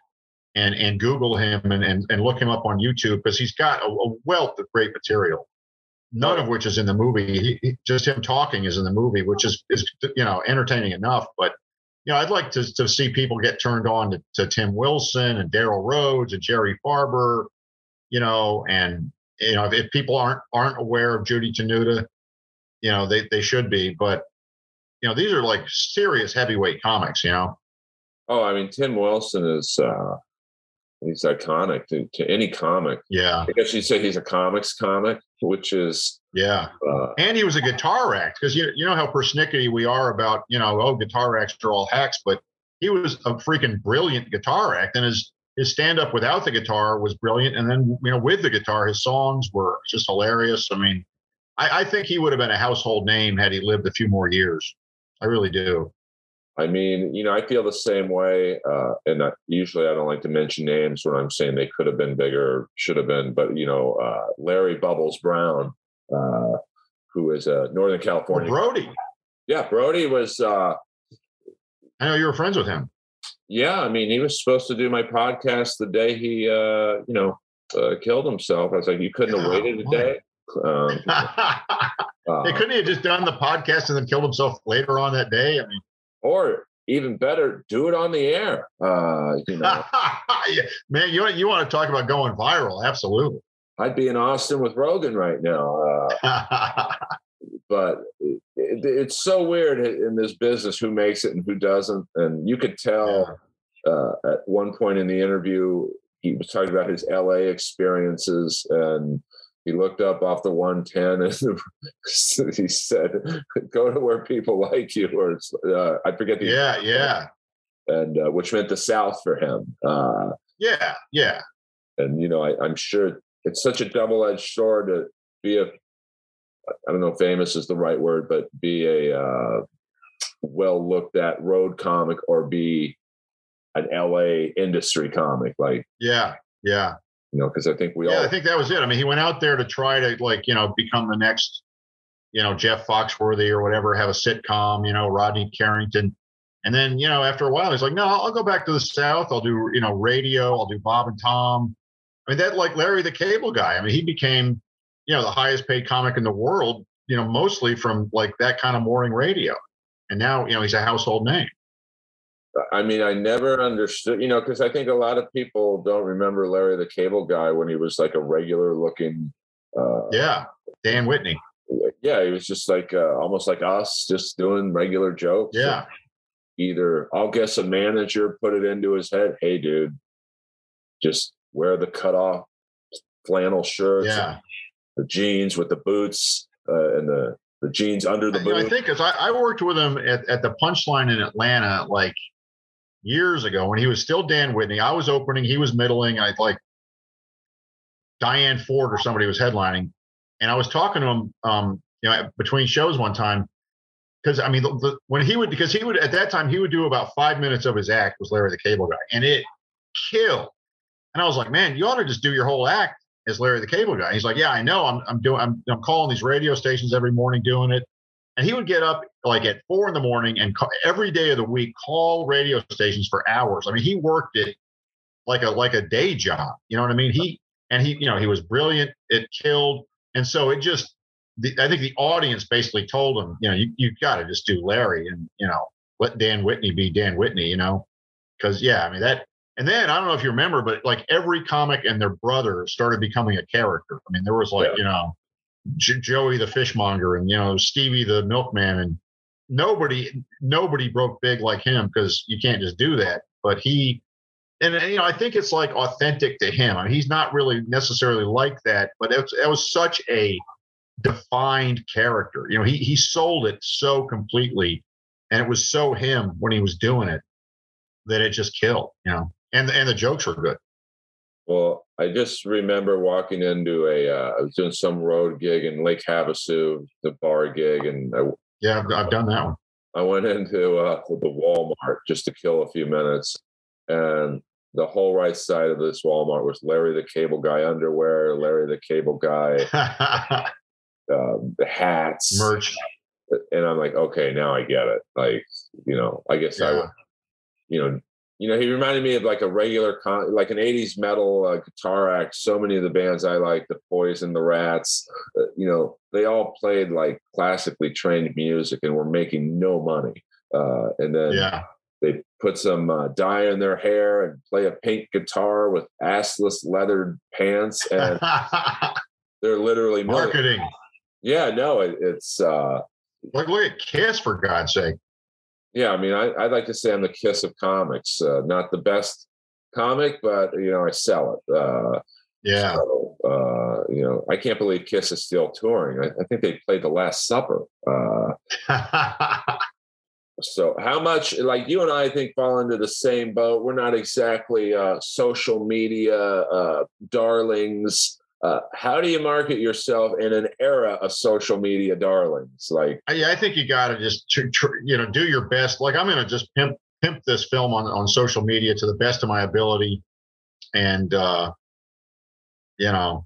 and and Google him and and, and look him up on YouTube because he's got a, a, wealth of great material. None of which is in the movie. He, he, just him talking is in the movie, which is is you know entertaining enough. But you know, I'd like to to see people get turned on to, to Tim Wilson and Daryl Rhodes and Jerry Farber, you know, and you know if, if people aren't aren't aware of Judy Tenuta, you know they they should be. But you know these are like serious heavyweight comics. You know. Oh, I mean, Tim Wilson is uh, he's iconic to, to any comic. Yeah. I guess you say he's a comics comic, which is yeah. Uh, and he was a guitar act because you you know how persnickety we are about you know oh guitar acts are all hacks, but he was a freaking brilliant guitar act, and his his stand up without the guitar was brilliant, and then you know with the guitar, his songs were just hilarious. I mean, I, I think he would have been a household name had he lived a few more years. I really do. I mean, you know, I feel the same way. Uh, and I, usually I don't like to mention names when I'm saying they could have been bigger, should have been. But, you know, uh, Larry Bubbles Brown, uh, who is a Northern California. Well, Brody. Yeah, Brody was. Uh, I know you were friends with him. Yeah. I mean, he was supposed to do my podcast the day he, uh, you know, uh, killed himself. I was like, you couldn't have waited a day. Um, they couldn't have just done the podcast and then killed himself later on that day. I mean, or even better, do it on the air. Uh, you know, yeah. man, you you want to talk about going viral? Absolutely. I'd be in Austin with Rogan right now. Uh, but it, it, it's so weird in this business who makes it and who doesn't. And you could tell yeah. uh, at one point in the interview, he was talking about his LA experiences and he looked up off the 110 and he said, "Go to where people like you." Or uh, I forget the yeah, yeah, and uh, which meant the South for him. Uh, yeah, yeah. And you know, I, I'm sure it's such a double-edged sword to be a I don't know, famous is the right word, but be a uh, well looked at road comic or be an LA industry comic. Like, yeah, yeah you know, because I think we yeah, all. I think that was it. I mean, he went out there to try to like, you know, become the next, you know, Jeff Foxworthy or whatever, have a sitcom, you know, Rodney Carrington. And then, you know, after a while, he's like, no, I'll go back to the South. I'll do, you know, radio. I'll do Bob and Tom. I mean, that like Larry the Cable Guy. I mean, he became, you know, the highest paid comic in the world, you know, mostly from like that kind of morning radio. And now, you know, he's a household name. I mean, I never understood, you know, because I think a lot of people don't remember Larry the Cable Guy when he was like a regular looking. Uh, yeah, Dan Whitney. Yeah, he was just like uh, almost like us, just doing regular jokes. Yeah. Either I'll guess a manager put it into his head, hey, dude, just wear the cut off flannel shirts, yeah. the jeans with the boots uh, and the the jeans under the know, I think because I, I worked with him at, at the Punchline in Atlanta like years ago when he was still Dan Whitney. I was opening, he was middling. I like Diane Ford or somebody was headlining, and I was talking to him, um, you know, between shows one time. Because I mean, the, the, when he would, because he would at that time he would do about five minutes of his act was Larry the Cable Guy, and it killed. And I was like, man, you ought to just do your whole act as Larry the Cable Guy. He's like, yeah, I know. I'm I'm doing I'm I'm calling these radio stations every morning doing it. And he would get up like at four in the morning and every day of the week call radio stations for hours. I mean, he worked it like a like a day job. You know what I mean? He and he you know he was brilliant. It killed, and so it just. The, I think the audience basically told him, you know, you you got to just do Larry and you know let Dan Whitney be Dan Whitney, you know, because yeah, I mean that and then I don't know if you remember, but like every comic and their brother started becoming a character. I mean, there was like, Yeah. you know, J- Joey the fishmonger and, you know, Stevie the milkman. And nobody, nobody broke big like him because you can't just do that. But he, and, you know, I think it's like authentic to him. I mean, he's not really necessarily like that, but it was, it was such a defined character. You know, he, he sold it so completely and it was so him when he was doing it that it just killed, you know and and the jokes were good. Well, I just remember walking into a, uh, I was doing some road gig in Lake Havasu, the bar gig, and I, Yeah, I've, I've done that one. I went into uh, the Walmart just to kill a few minutes, and the whole right side of this Walmart was Larry the Cable Guy underwear, Larry the Cable Guy uh, the hats, Merch. and I'm like, okay, now I get it. Like, you know, I guess I, Yeah. would, you know, you know, he reminded me of like a regular, con- like an '80s metal uh, guitar act. So many of the bands I like, the Poison, the Rats, uh, you know, they all played like classically trained music and were making no money. Uh, and then Yeah. they put some uh, dye in their hair and play a pink guitar with assless leathered pants, and they're literally Marketing. Yeah, no, it, it's. uh Like look at Kiss for God's sake. Yeah, I mean, I, I'd like to say I'm the kiss of comics. Uh, not the best comic, but you know, I sell it. Uh, Yeah. so, uh, you know, I can't believe Kiss is still touring. I, I think they played the Last Supper. Uh, so, how much? Like you and I, I think fall into the same boat. We're not exactly uh, social media uh, darlings. Uh, how do you market yourself in an era of social media darlings? Like, I, I think you got to just tr- tr- you know do your best. Like I'm going to just pimp pimp this film on on social media to the best of my ability, and uh, you know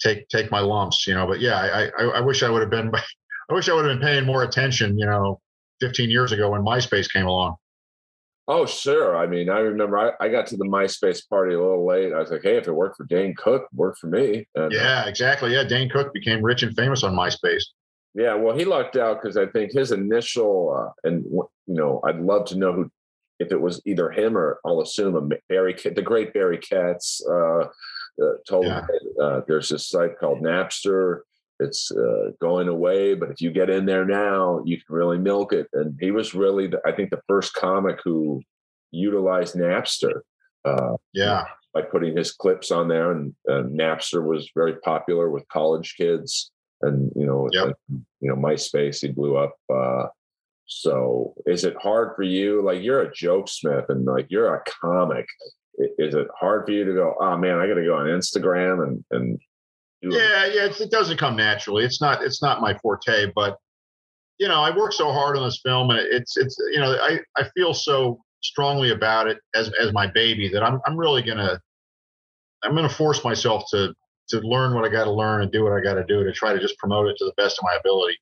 take take my lumps. You know, but yeah, I I, I wish I would have been. I wish I would have been paying more attention. You know, 15 years ago when MySpace came along. Oh, sure. I mean, I remember I, I got to the MySpace party a little late. I was like, hey, if it worked for Dane Cook, it worked for me. And, Yeah, exactly. Yeah, Dane Cook became rich and famous on MySpace. yeah. Well, he lucked out because I think his initial, uh, and you know, I'd love to know who, if it was either him or I'll assume a Barry, the great Barry Katz, uh, uh, told Yeah. him uh, there's this site called Napster. It's uh, going away, but if you get in there now, you can really milk it. And he was really, the, I think, the first comic who utilized Napster. Uh, Yeah, by putting his clips on there. And, and Napster was very popular with college kids, and you know, Yep. and, you know, MySpace he blew up. Uh, so, is it hard for you? Like, you're a joke smith, and like you're a comic. Is it hard for you to go? Oh man, I got to go on Instagram and and do a- yeah, yeah. It doesn't come naturally. It's not. It's not my forte. But you know, I worked so hard on this film, and it's it's you know, I I feel so strongly about it as as my baby that I'm I'm really gonna I'm gonna force myself to to learn what I got to learn and do what I got to do to try to just promote it to the best of my ability.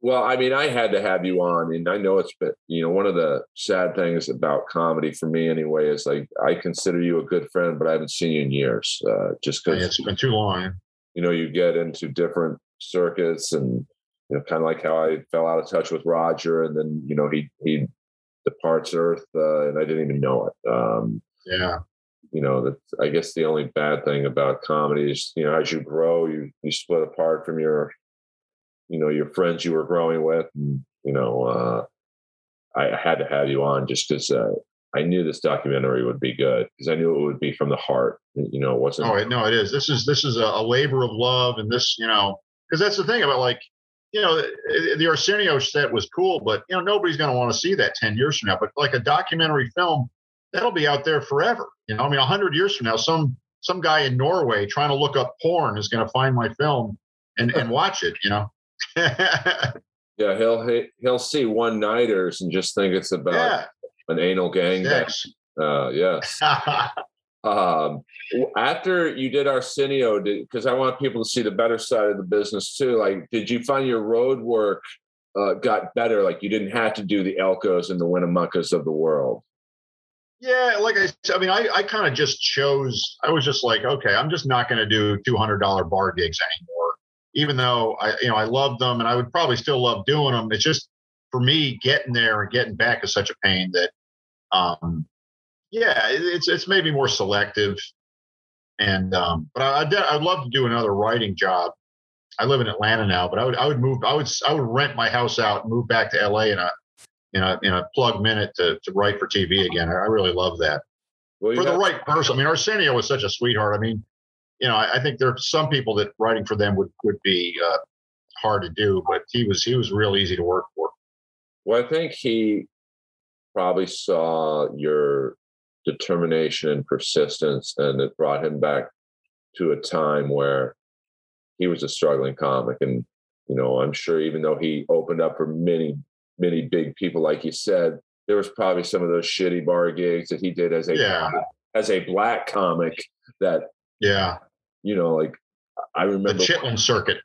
Well, I mean, I had to have you on, and I know it's been, you know, one of the sad things about comedy for me anyway is like I consider you a good friend, but I haven't seen you in years, uh, just Yeah, because it's been too long. you know you get into different circuits, and you know, kind of like how I fell out of touch with Roger, and then you know he he departs Earth, uh, and I didn't even know it. Um, Yeah, you know that I guess the only bad thing about comedy is you know as you grow, you you split apart from your you know your friends you were growing with and you know uh i had to have you on just because uh i knew this documentary would be good because i knew it would be from the heart you know it wasn't Oh, it- no, it is. This is this is a, labor of love, and this, you know, because that's the thing about like you know, the, the Arsenio set was cool, but you know, nobody's going to want to see that ten years from now. But like a documentary film, that'll be out there forever. You know, I mean, hundred years from now, some some guy in Norway trying to look up porn is going to find my film and and watch it. You know. yeah, he'll he'll see one nighters and just think it's about yeah. an anal gang. Uh, yes. um, after you did Arsenio, because I want people to see the better side of the business too. Like, did you find your road work uh, got better? Like, you didn't have to do the Elkos and the Winnemuccas of the world. Yeah, like I, I mean, I, I kind of just chose. I was just like, okay, I'm just not going to do two hundred dollar bar gigs anymore. Even though I, you know, I love them and I would probably still love doing them. It's just for me getting there and getting back is such a pain that, um, yeah, it's it's maybe more selective. And um, but I, I'd, I'd love to do another writing job. I live in Atlanta now, but I would I would move. I would I would rent my house out, and move back to LA in a in a in a plug minute to to write for TV again. I, really love that. Well, for the right person. I mean, Arsenio was such a sweetheart. I mean, you know, I, I think there are some people that writing for them would would be uh, hard to do, but he was he was real easy to work for. Well, I think he probably saw your determination and persistence, and it brought him back to a time where he was a struggling comic. And you know, I'm sure even though he opened up for many many big people, like you said, there was probably some of those shitty bar gigs that he did as a yeah. as a black comic that yeah you know like I remember the Chitlin circuit.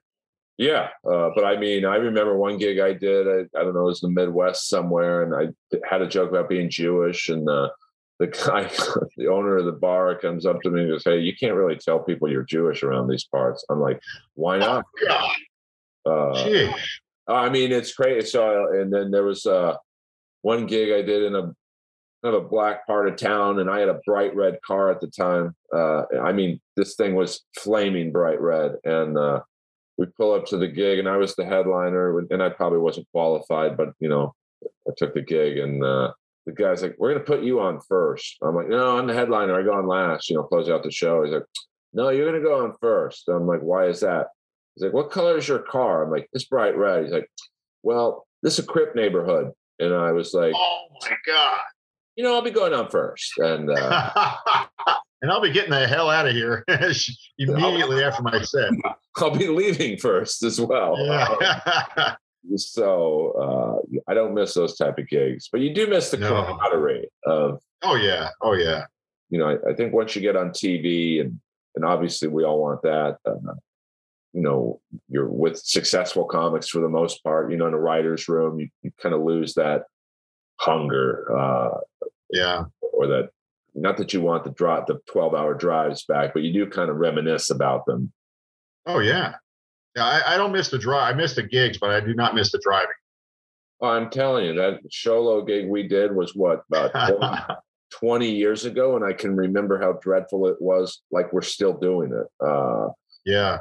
Yeah, uh, but I mean, I remember one gig I did. I, I, don't know, it was the Midwest somewhere, and I had a joke about being Jewish, and uh, the guy, the owner of the bar, comes up to me and goes, "Hey, you can't really tell people you're Jewish around these parts." I'm like, "Why not?" Oh, uh, I mean, it's crazy. So, and then there was uh, one gig I did in a kind of a black part of town, and I had a bright red car at the time. Uh, I mean, this thing was flaming bright red, and uh, we pull up to the gig, and I was the headliner, and I probably wasn't qualified, but you know, I took the gig, and uh, the guy's like, "We're gonna put you on first. I'm like, "No, I'm the headliner. I go on last. You know, close out the show." He's like, "No, you're gonna go on first. I'm like, "Why is that?" He's like, "What color is your car?" I'm like, "It's bright red." He's like, "Well, this is a Crip neighborhood," and I was like, "Oh my god!" You know, I'll be going on first, and uh, and I'll be getting the hell out of here immediately after my set. I'll be leaving first as well. Yeah. so uh, I don't miss those type of gigs, but you do miss the no. camaraderie of. Oh yeah, oh yeah. You know, I, I, think once you get on TV, and and obviously we all want that. Uh, you know you're with successful comics for the most part you know in a writer's room you, you kind of lose that hunger uh yeah or that not that you want the drop the 12 hour drives back but you do kind of reminisce about them oh yeah yeah i, I don't miss the drive i miss the gigs but i do not miss the driving oh, i'm telling you that Show Low gig we did was what about 20, 20 years ago and i can remember how dreadful it was like we're still doing it uh yeah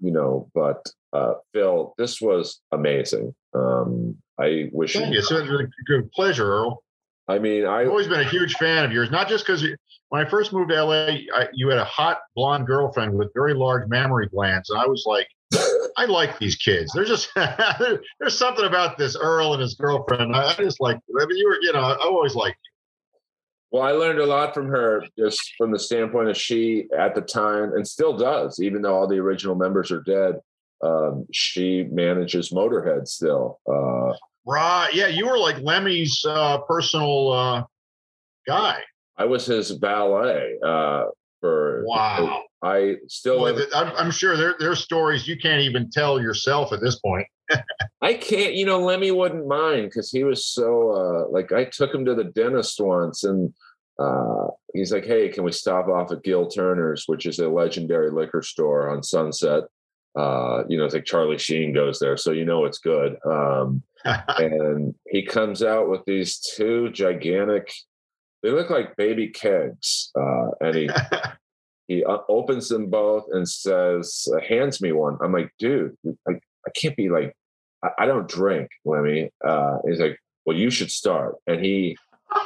you know, but uh, Phil, this was amazing. Um, I wish Thank you. It's a good pleasure, Earl. I mean, I've always been a huge fan of yours, not just because when I first moved to LA, I, you had a hot blonde girlfriend with very large mammary glands. And I was like, I like these kids. There's just, there's something about this Earl and his girlfriend. I, I just like, I mean, you were, you know, I always liked you. Well, I learned a lot from her just from the standpoint of she at the time and still does, even though all the original members are dead. Um, she manages Motorhead still. Uh, right. Yeah. You were like Lemmy's uh, personal uh, guy. I was his valet uh, for. Wow. I still. Boy, I'm, I'm, sure there, there are stories you can't even tell yourself at this point. I can't, you know, Lemmy wouldn't mind because he was so uh like I took him to the dentist once and uh he's like, Hey, can we stop off at Gil Turner's, which is a legendary liquor store on Sunset? Uh, you know, it's like Charlie Sheen goes there, so you know it's good. Um and he comes out with these two gigantic they look like baby kegs. Uh and he he uh, opens them both and says, hands me one. I'm like, dude, like I can't be like, I, I don't drink, Lemmy. Uh, he's like, well, you should start. And he,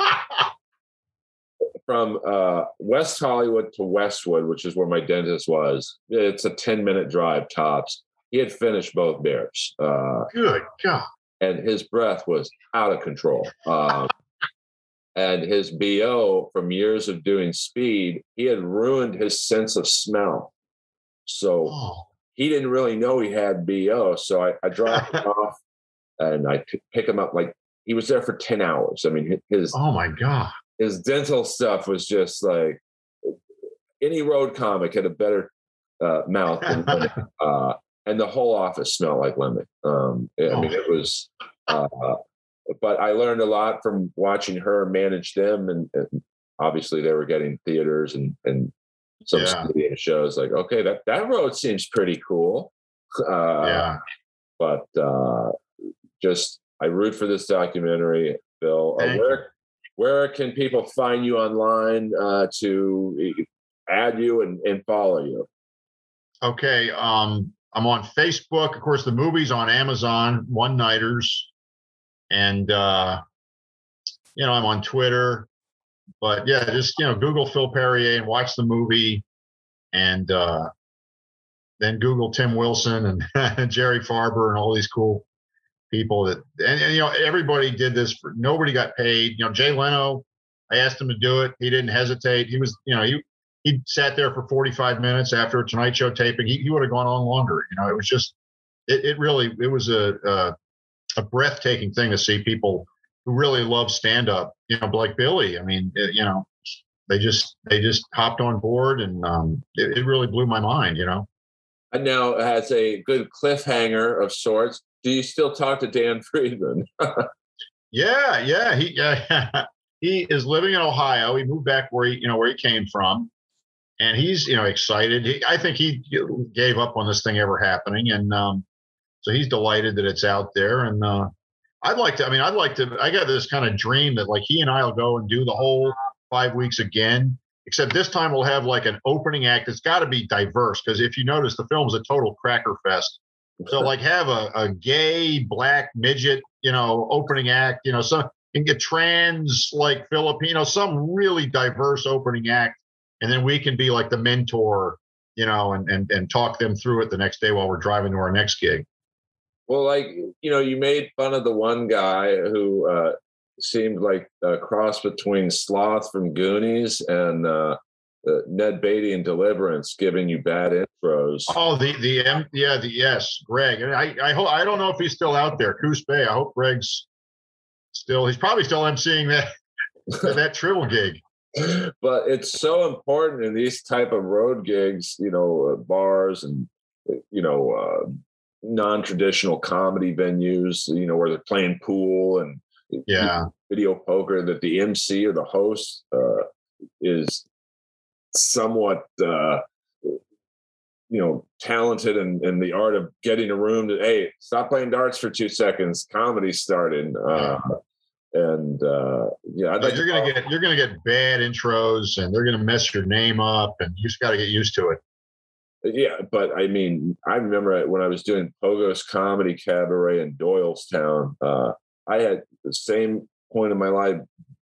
from uh, West Hollywood to Westwood, which is where my dentist was, it's a 10 minute drive tops. he had finished both beers. Uh, Good God. and his breath was out of control. Um, and his BO from years of doing speed, he had ruined his sense of smell. So Oh. he didn't really know he had BO. So I, I dropped him off and I pick him up. Like he was there for 10 hours. I mean, his, Oh my God. His dental stuff was just like any road comic had a better uh, mouth than uh, and the whole office smelled like lemon. Um, I mean, Oh. it was, uh, but I learned a lot from watching her manage them. And, and obviously they were getting theaters and, and some Yeah. stadium shows like, okay, that, that road seems pretty cool. Uh, yeah. but uh, just I root for this documentary, Bill. Thank you. Where can people find you online uh, to add you and, and follow you? Okay. Um, I'm on Facebook. Of course, the movie's on Amazon, One Nighters. And, uh, you know, I'm on Twitter. But yeah, just, you know, Google Phil Perrier and watch the movie. And uh, then Google Tim Wilson and Jerry Farber and all these cool people that, and, and, you know, everybody did this. For, nobody got paid. You know, Jay Leno, I asked him to do it. He didn't hesitate. He was, you know, he, he sat there for 45 minutes after a Tonight Show taping. He, he would have gone on longer. You know, it was just, it, it really, it was a, a, a breathtaking thing to see people who really love stand up, you know, like Billy. I mean, it, you know, they just, they just hopped on board and um, it, it really blew my mind, you know? And now has a good cliffhanger of sorts. Do you still talk to Dan Friedman? Yeah, yeah. He uh, he is living in Ohio. He moved back where he you know where he came from, and he's you know excited. He, I think he gave up on this thing ever happening, and um, so he's delighted that it's out there. And uh, I'd like to. I mean, I'd like to. I got this kind of dream that like he and I will go and do the whole five weeks again. Except this time we'll have like an opening act. It's got to be diverse because if you notice, the film's a total cracker fest. So like have a, a gay black midget, you know, opening act, you know, some can get trans like Filipino, some really diverse opening act. And then we can be like the mentor, you know, and and and talk them through it the next day while we're driving to our next gig. Well, like you know, you made fun of the one guy who uh, seemed like a cross between Sloth from Goonies and uh, uh, Ned Beatty and Deliverance, giving you bad intros. Oh, the the M, yeah, the yes, Greg. And I I hope I don't know if he's still out there, Coos Bay. I hope Greg's still. He's probably still emceeing that that trill gig. but it's so important in these type of road gigs, you know, uh, bars and you know, uh, non-traditional comedy venues, you know, where they're playing pool and Yeah, video poker that the MC or the host uh, is somewhat, uh, you know, talented in, in the art of getting a room to, hey, stop playing darts for two seconds. comedy starting. Uh, and uh, yeah, like you're to gonna get you're gonna get bad intros, and they're gonna mess your name up, and you just got to get used to it. Yeah, but I mean, I remember when I was doing Pogo's Comedy Cabaret in Doylestown, uh, I had the same point in my life,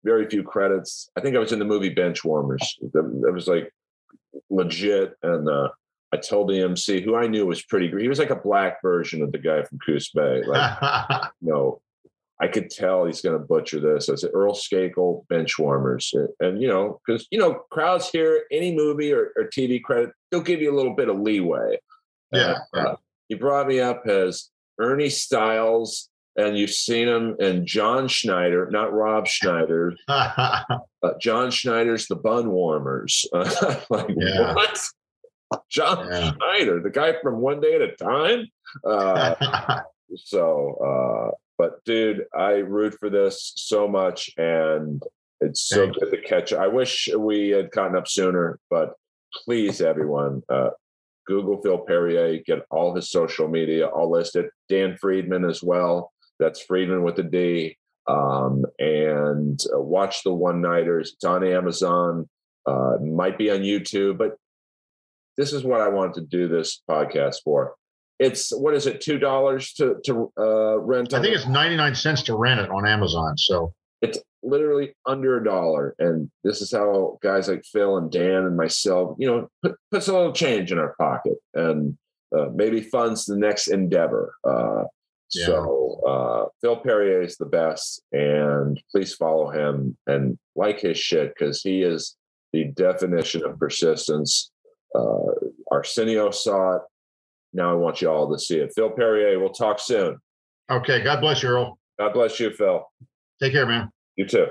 very few credits. I think I was in the movie Benchwarmers. That, was like legit. And uh, I told the MC, who I knew was pretty great. He was like a black version of the guy from Coos Bay. Like, no, I could tell he's going to butcher this. I said Earl Skakel, Benchwarmers, and you know, because you know, crowds hear any movie or, or TV credit, they'll give you a little bit of leeway. yeah, Uh, uh, you brought me up as Ernie Styles, and you've seen him in John Schneider, not Rob Schneider. Uh, John Schneider's The Bun Warmers. Like Yeah. what? John Yeah. Schneider, the guy from One Day at a Time. Uh, so, uh, but dude, I root for this so much, and it's so good to catch. I wish we had gotten up sooner, but please, everyone, uh, Google Phil Perrier, get all his social media all listed. Dan Friedman as well. That's Friedman with a D. Um, and uh, watch the One Nighters. It's on Amazon. Uh, might be on YouTube, but this is what I wanted to do this podcast for. It's what is it? Two dollars to to uh, rent. I think it's 99 cents to rent it on Amazon. So it's literally under a dollar. And this is how guys like Phil and Dan and myself, you know, put, puts a little change in our pocket. And uh, maybe funds the next endeavor. Yeah. So uh, Phil Perrier is the best, and please follow him and like his shit because he is the definition of persistence. Uh, Arsenio saw it. Now I want you all to see it. Phil Perrier, we'll talk soon. Okay. God bless you, Earl. God bless you, Phil. Take care, man. You too.